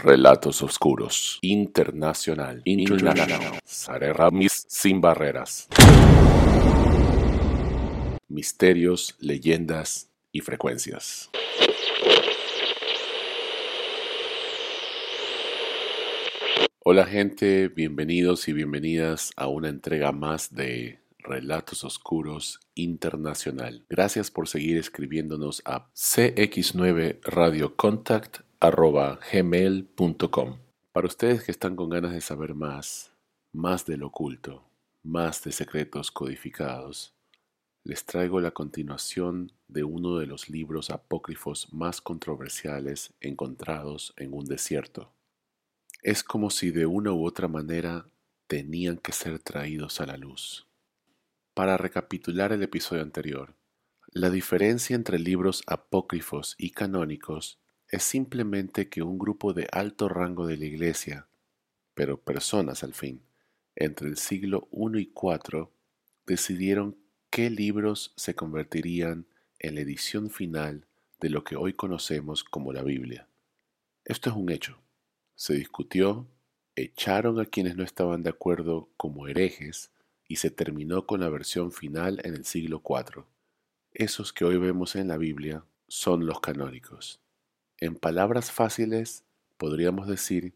Relatos Oscuros. Internacional. International. Sareramis sin barreras. Misterios, leyendas y frecuencias. Hola gente, bienvenidos y bienvenidas a una entrega más de Relatos Oscuros Internacional. Gracias por seguir escribiéndonos a cx9radiocontact.gmail.com. Para ustedes que están con ganas de saber más, más del oculto, más de secretos codificados, les traigo la continuación de uno de los libros apócrifos más controversiales encontrados en un desierto. Es como si de una u otra manera tenían que ser traídos a la luz. Para recapitular el episodio anterior, la diferencia entre libros apócrifos y canónicos es simplemente que un grupo de alto rango de la Iglesia, pero personas al fin, entre el siglo I y IV, decidieron qué libros se convertirían en la edición final de lo que hoy conocemos como la Biblia. Esto es un hecho. Se discutió, echaron a quienes no estaban de acuerdo como herejes, y se terminó con la versión final en el siglo IV. Esos que hoy vemos en la Biblia son los canónicos. En palabras fáciles, podríamos decir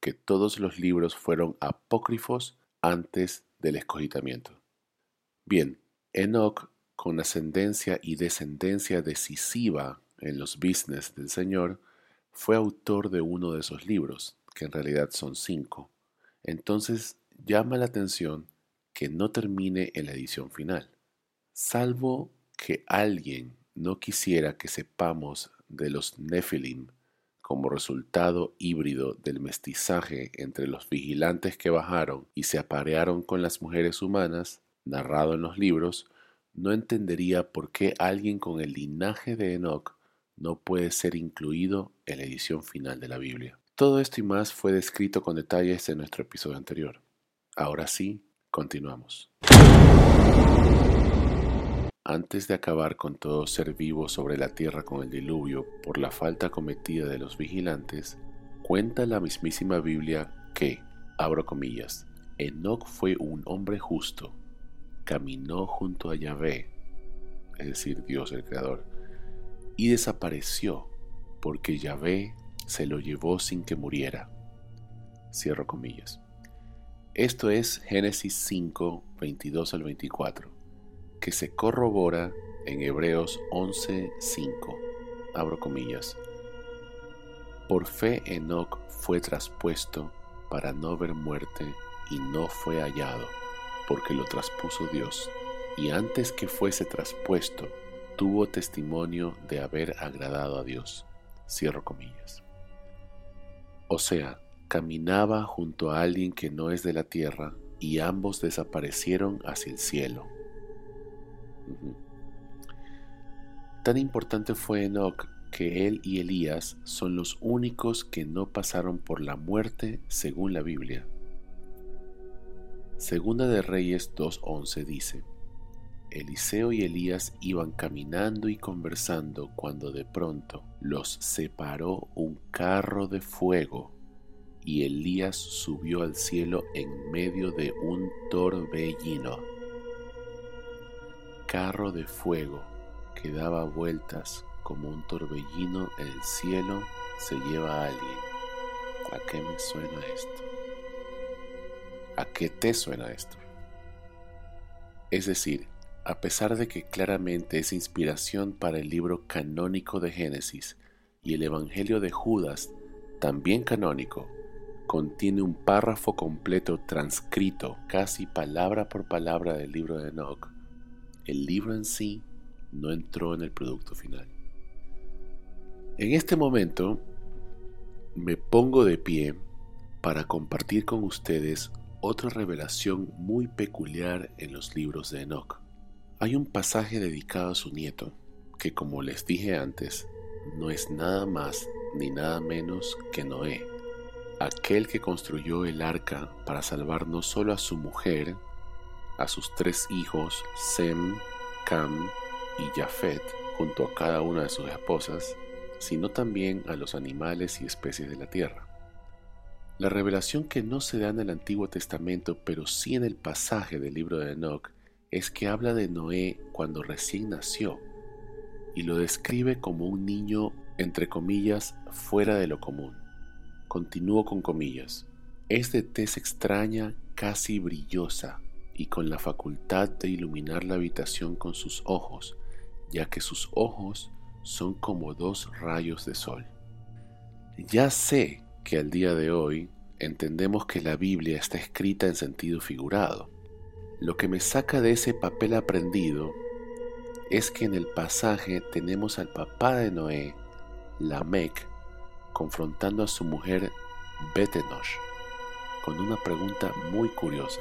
que todos los libros fueron apócrifos antes del escogitamiento. Bien, Enoch, con ascendencia y descendencia decisiva en los business del Señor, fue autor de uno de esos libros, que en realidad son cinco. Entonces llama la atención que no termine en la edición final. Salvo que alguien no quisiera que sepamos de los Nephilim como resultado híbrido del mestizaje entre los vigilantes que bajaron y se aparearon con las mujeres humanas, narrado en los libros, no entendería por qué alguien con el linaje de Enoch no puede ser incluido en la edición final de la Biblia. Todo esto y más fue descrito con detalles en nuestro episodio anterior. Ahora sí, Continuamos. Antes de acabar con todo ser vivo sobre la tierra con el diluvio por la falta cometida de los vigilantes, cuenta la mismísima Biblia que, abro comillas, Enoch fue un hombre justo, caminó junto a Yahvé, es decir, Dios el Creador, y desapareció porque Yahvé se lo llevó sin que muriera. Cierro comillas. Esto es Génesis 5, 22 al 24, que se corrobora en Hebreos 11, 5. Abro comillas. Por fe Enoc fue traspuesto para no ver muerte y no fue hallado, porque lo traspuso Dios, y antes que fuese traspuesto, tuvo testimonio de haber agradado a Dios. Cierro comillas. O sea, caminaba junto a alguien que no es de la tierra y ambos desaparecieron hacia el cielo. Tan importante fue Enoch que él y Elías son los únicos que no pasaron por la muerte según la Biblia. Segunda de Reyes 2.11 dice, Eliseo y Elías iban caminando y conversando cuando de pronto los separó un carro de fuego y Elías subió al cielo en medio de un torbellino. Carro de fuego que daba vueltas como un torbellino en el cielo se lleva a alguien. ¿A qué me suena esto? ¿A qué te suena esto? Es decir, a pesar de que claramente es inspiración para el libro canónico de Génesis y el Evangelio de Judas, también canónico, contiene un párrafo completo transcrito, casi palabra por palabra del libro de Enoch, el libro en sí no entró en el producto final. En este momento me pongo de pie para compartir con ustedes otra revelación muy peculiar en los libros de Enoch. Hay un pasaje dedicado a su nieto, que como les dije antes, no es nada más ni nada menos que Noé, aquel que construyó el arca para salvar no solo a su mujer, a sus tres hijos, Sem, Cam y Jafet, junto a cada una de sus esposas, sino también a los animales y especies de la tierra. La revelación que no se da en el Antiguo Testamento, pero sí en el pasaje del libro de Enoch, es que habla de Noé cuando recién nació y lo describe como un niño, entre comillas, fuera de lo común. Continúo con comillas. Es de tez extraña, casi brillosa, y con la facultad de iluminar la habitación con sus ojos, ya que sus ojos son como dos rayos de sol. Ya sé que al día de hoy entendemos que la Biblia está escrita en sentido figurado. Lo que me saca de ese papel aprendido es que en el pasaje tenemos al papá de Noé, Lamec, confrontando a su mujer Betenosh con una pregunta muy curiosa.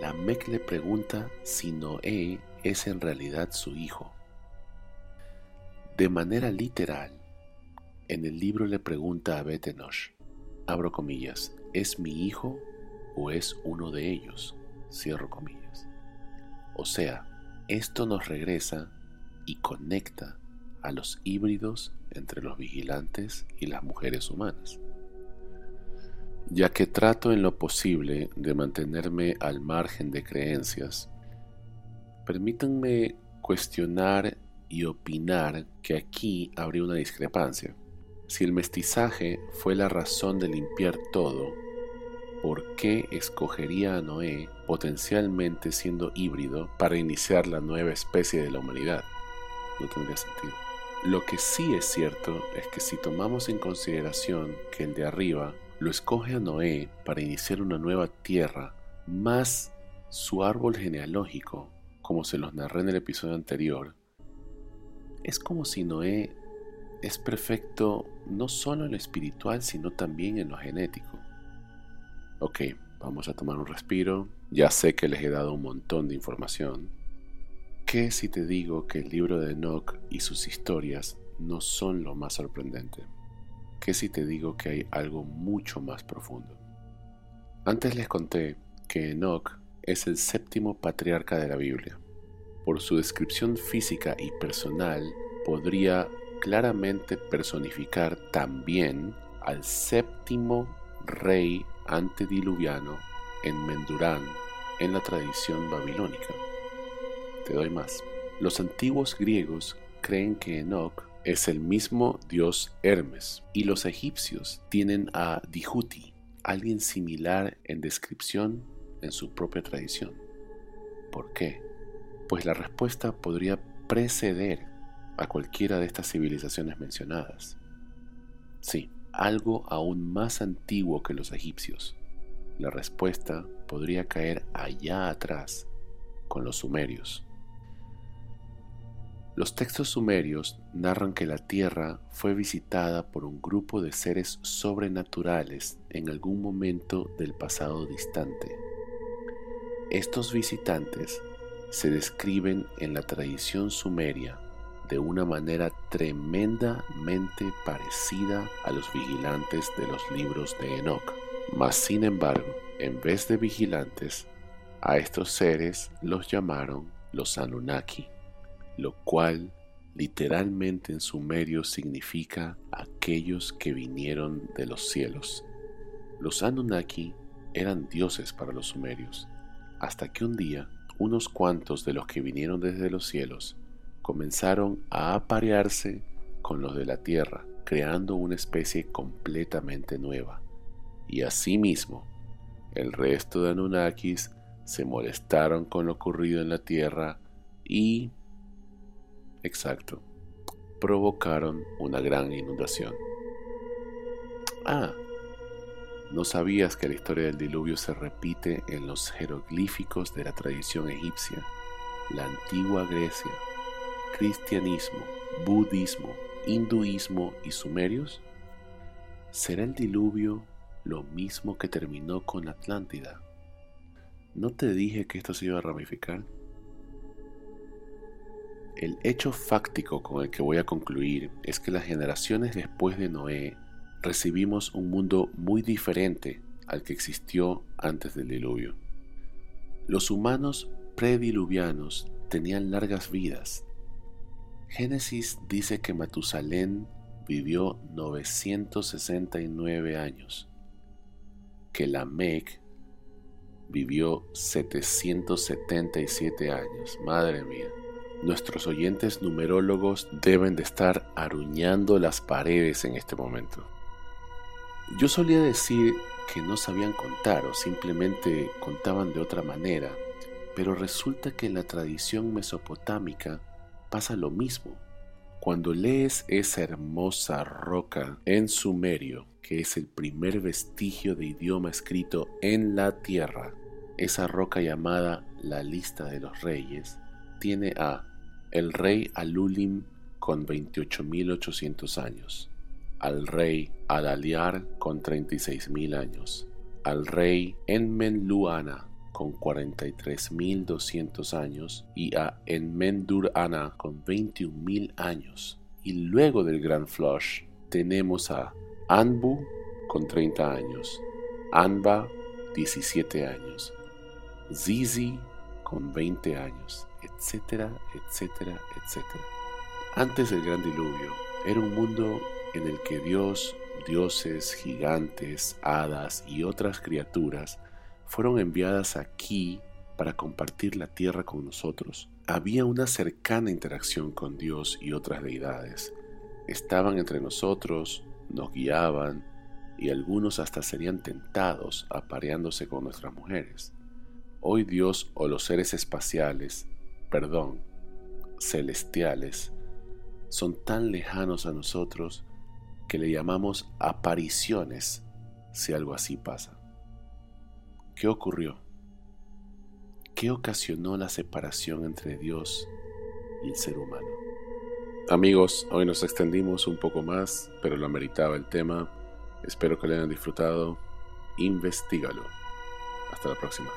Lamec le pregunta si Noé es en realidad su hijo. De manera literal, en el libro le pregunta a Betenosh, abro comillas, ¿es mi hijo o es uno de ellos? Cierro comillas. O sea, esto nos regresa y conecta a los híbridos entre los vigilantes y las mujeres humanas. Ya que trato en lo posible de mantenerme al margen de creencias, permítanme cuestionar y opinar que aquí habría una discrepancia. Si el mestizaje fue la razón de limpiar todo, ¿por qué escogería a Noé potencialmente siendo híbrido para iniciar la nueva especie de la humanidad? No tendría sentido. Lo que sí es cierto es que si tomamos en consideración que el de arriba lo escoge a Noé para iniciar una nueva tierra, más su árbol genealógico, como se los narré en el episodio anterior, es como si Noé es perfecto no solo en lo espiritual, sino también en lo genético. Ok, vamos a tomar un respiro. Ya sé que les he dado un montón de información. ¿Qué si te digo que el libro de Enoch y sus historias no son lo más sorprendente? ¿Qué si te digo que hay algo mucho más profundo? Antes les conté que Enoch es el séptimo patriarca de la Biblia por su descripción física y personal, podría claramente personificar también al séptimo rey antediluviano en Mendurán en la tradición babilónica. Te doy más. Los antiguos griegos creen que Enoch es el mismo dios Hermes y los egipcios tienen a Dihuti, alguien similar en descripción en su propia tradición. ¿Por qué? pues la respuesta podría preceder a cualquiera de estas civilizaciones mencionadas. Sí, algo aún más antiguo que los egipcios. La respuesta podría caer allá atrás con los sumerios. Los textos sumerios narran que la Tierra fue visitada por un grupo de seres sobrenaturales en algún momento del pasado distante. Estos visitantes se describen en la tradición sumeria de una manera tremendamente parecida a los vigilantes de los libros de Enoch. Mas sin embargo, en vez de vigilantes, a estos seres los llamaron los Anunnaki, lo cual literalmente en sumerio significa aquellos que vinieron de los cielos. Los Anunnaki eran dioses para los sumerios, hasta que un día unos cuantos de los que vinieron desde los cielos comenzaron a aparearse con los de la tierra, creando una especie completamente nueva. Y asimismo, el resto de Anunnakis se molestaron con lo ocurrido en la tierra y, exacto, provocaron una gran inundación. Ah, ¿No sabías que la historia del diluvio se repite en los jeroglíficos de la tradición egipcia, la antigua Grecia, cristianismo, budismo, hinduismo y sumerios? ¿Será el diluvio lo mismo que terminó con Atlántida? ¿No te dije que esto se iba a ramificar? El hecho fáctico con el que voy a concluir es que las generaciones después de Noé recibimos un mundo muy diferente al que existió antes del diluvio. Los humanos prediluvianos tenían largas vidas. Génesis dice que Matusalén vivió 969 años que la Lamec vivió 777 años. Madre mía. Nuestros oyentes numerólogos deben de estar aruñando las paredes en este momento. Yo solía decir que no sabían contar o simplemente contaban de otra manera, pero resulta que en la tradición mesopotámica pasa lo mismo. Cuando lees esa hermosa roca en sumerio, que es el primer vestigio de idioma escrito en la tierra, esa roca llamada la lista de los reyes, tiene a el rey Alulim con 28.800 años, al rey Adaliar con 36.000 años, al rey Enmenluana con 43.200 años y a Enmendur-Ana con 21.000 años. Y luego del Gran Flush tenemos a Anbu con 30 años, Anba 17 años, Zizi con 20 años, etcétera, etcétera, etcétera. Antes del gran diluvio, era un mundo en el que Dios, dioses, gigantes, hadas y otras criaturas fueron enviadas aquí para compartir la tierra con nosotros. Había una cercana interacción con Dios y otras deidades. Estaban entre nosotros, nos guiaban y algunos hasta serían tentados apareándose con nuestras mujeres. Hoy Dios o los seres espaciales perdón, celestiales, son tan lejanos a nosotros que le llamamos apariciones si algo así pasa. ¿Qué ocurrió? ¿Qué ocasionó la separación entre Dios y el ser humano? Amigos, hoy nos extendimos un poco más, pero lo ameritaba el tema. Espero que lo hayan disfrutado. Investígalo. Hasta la próxima.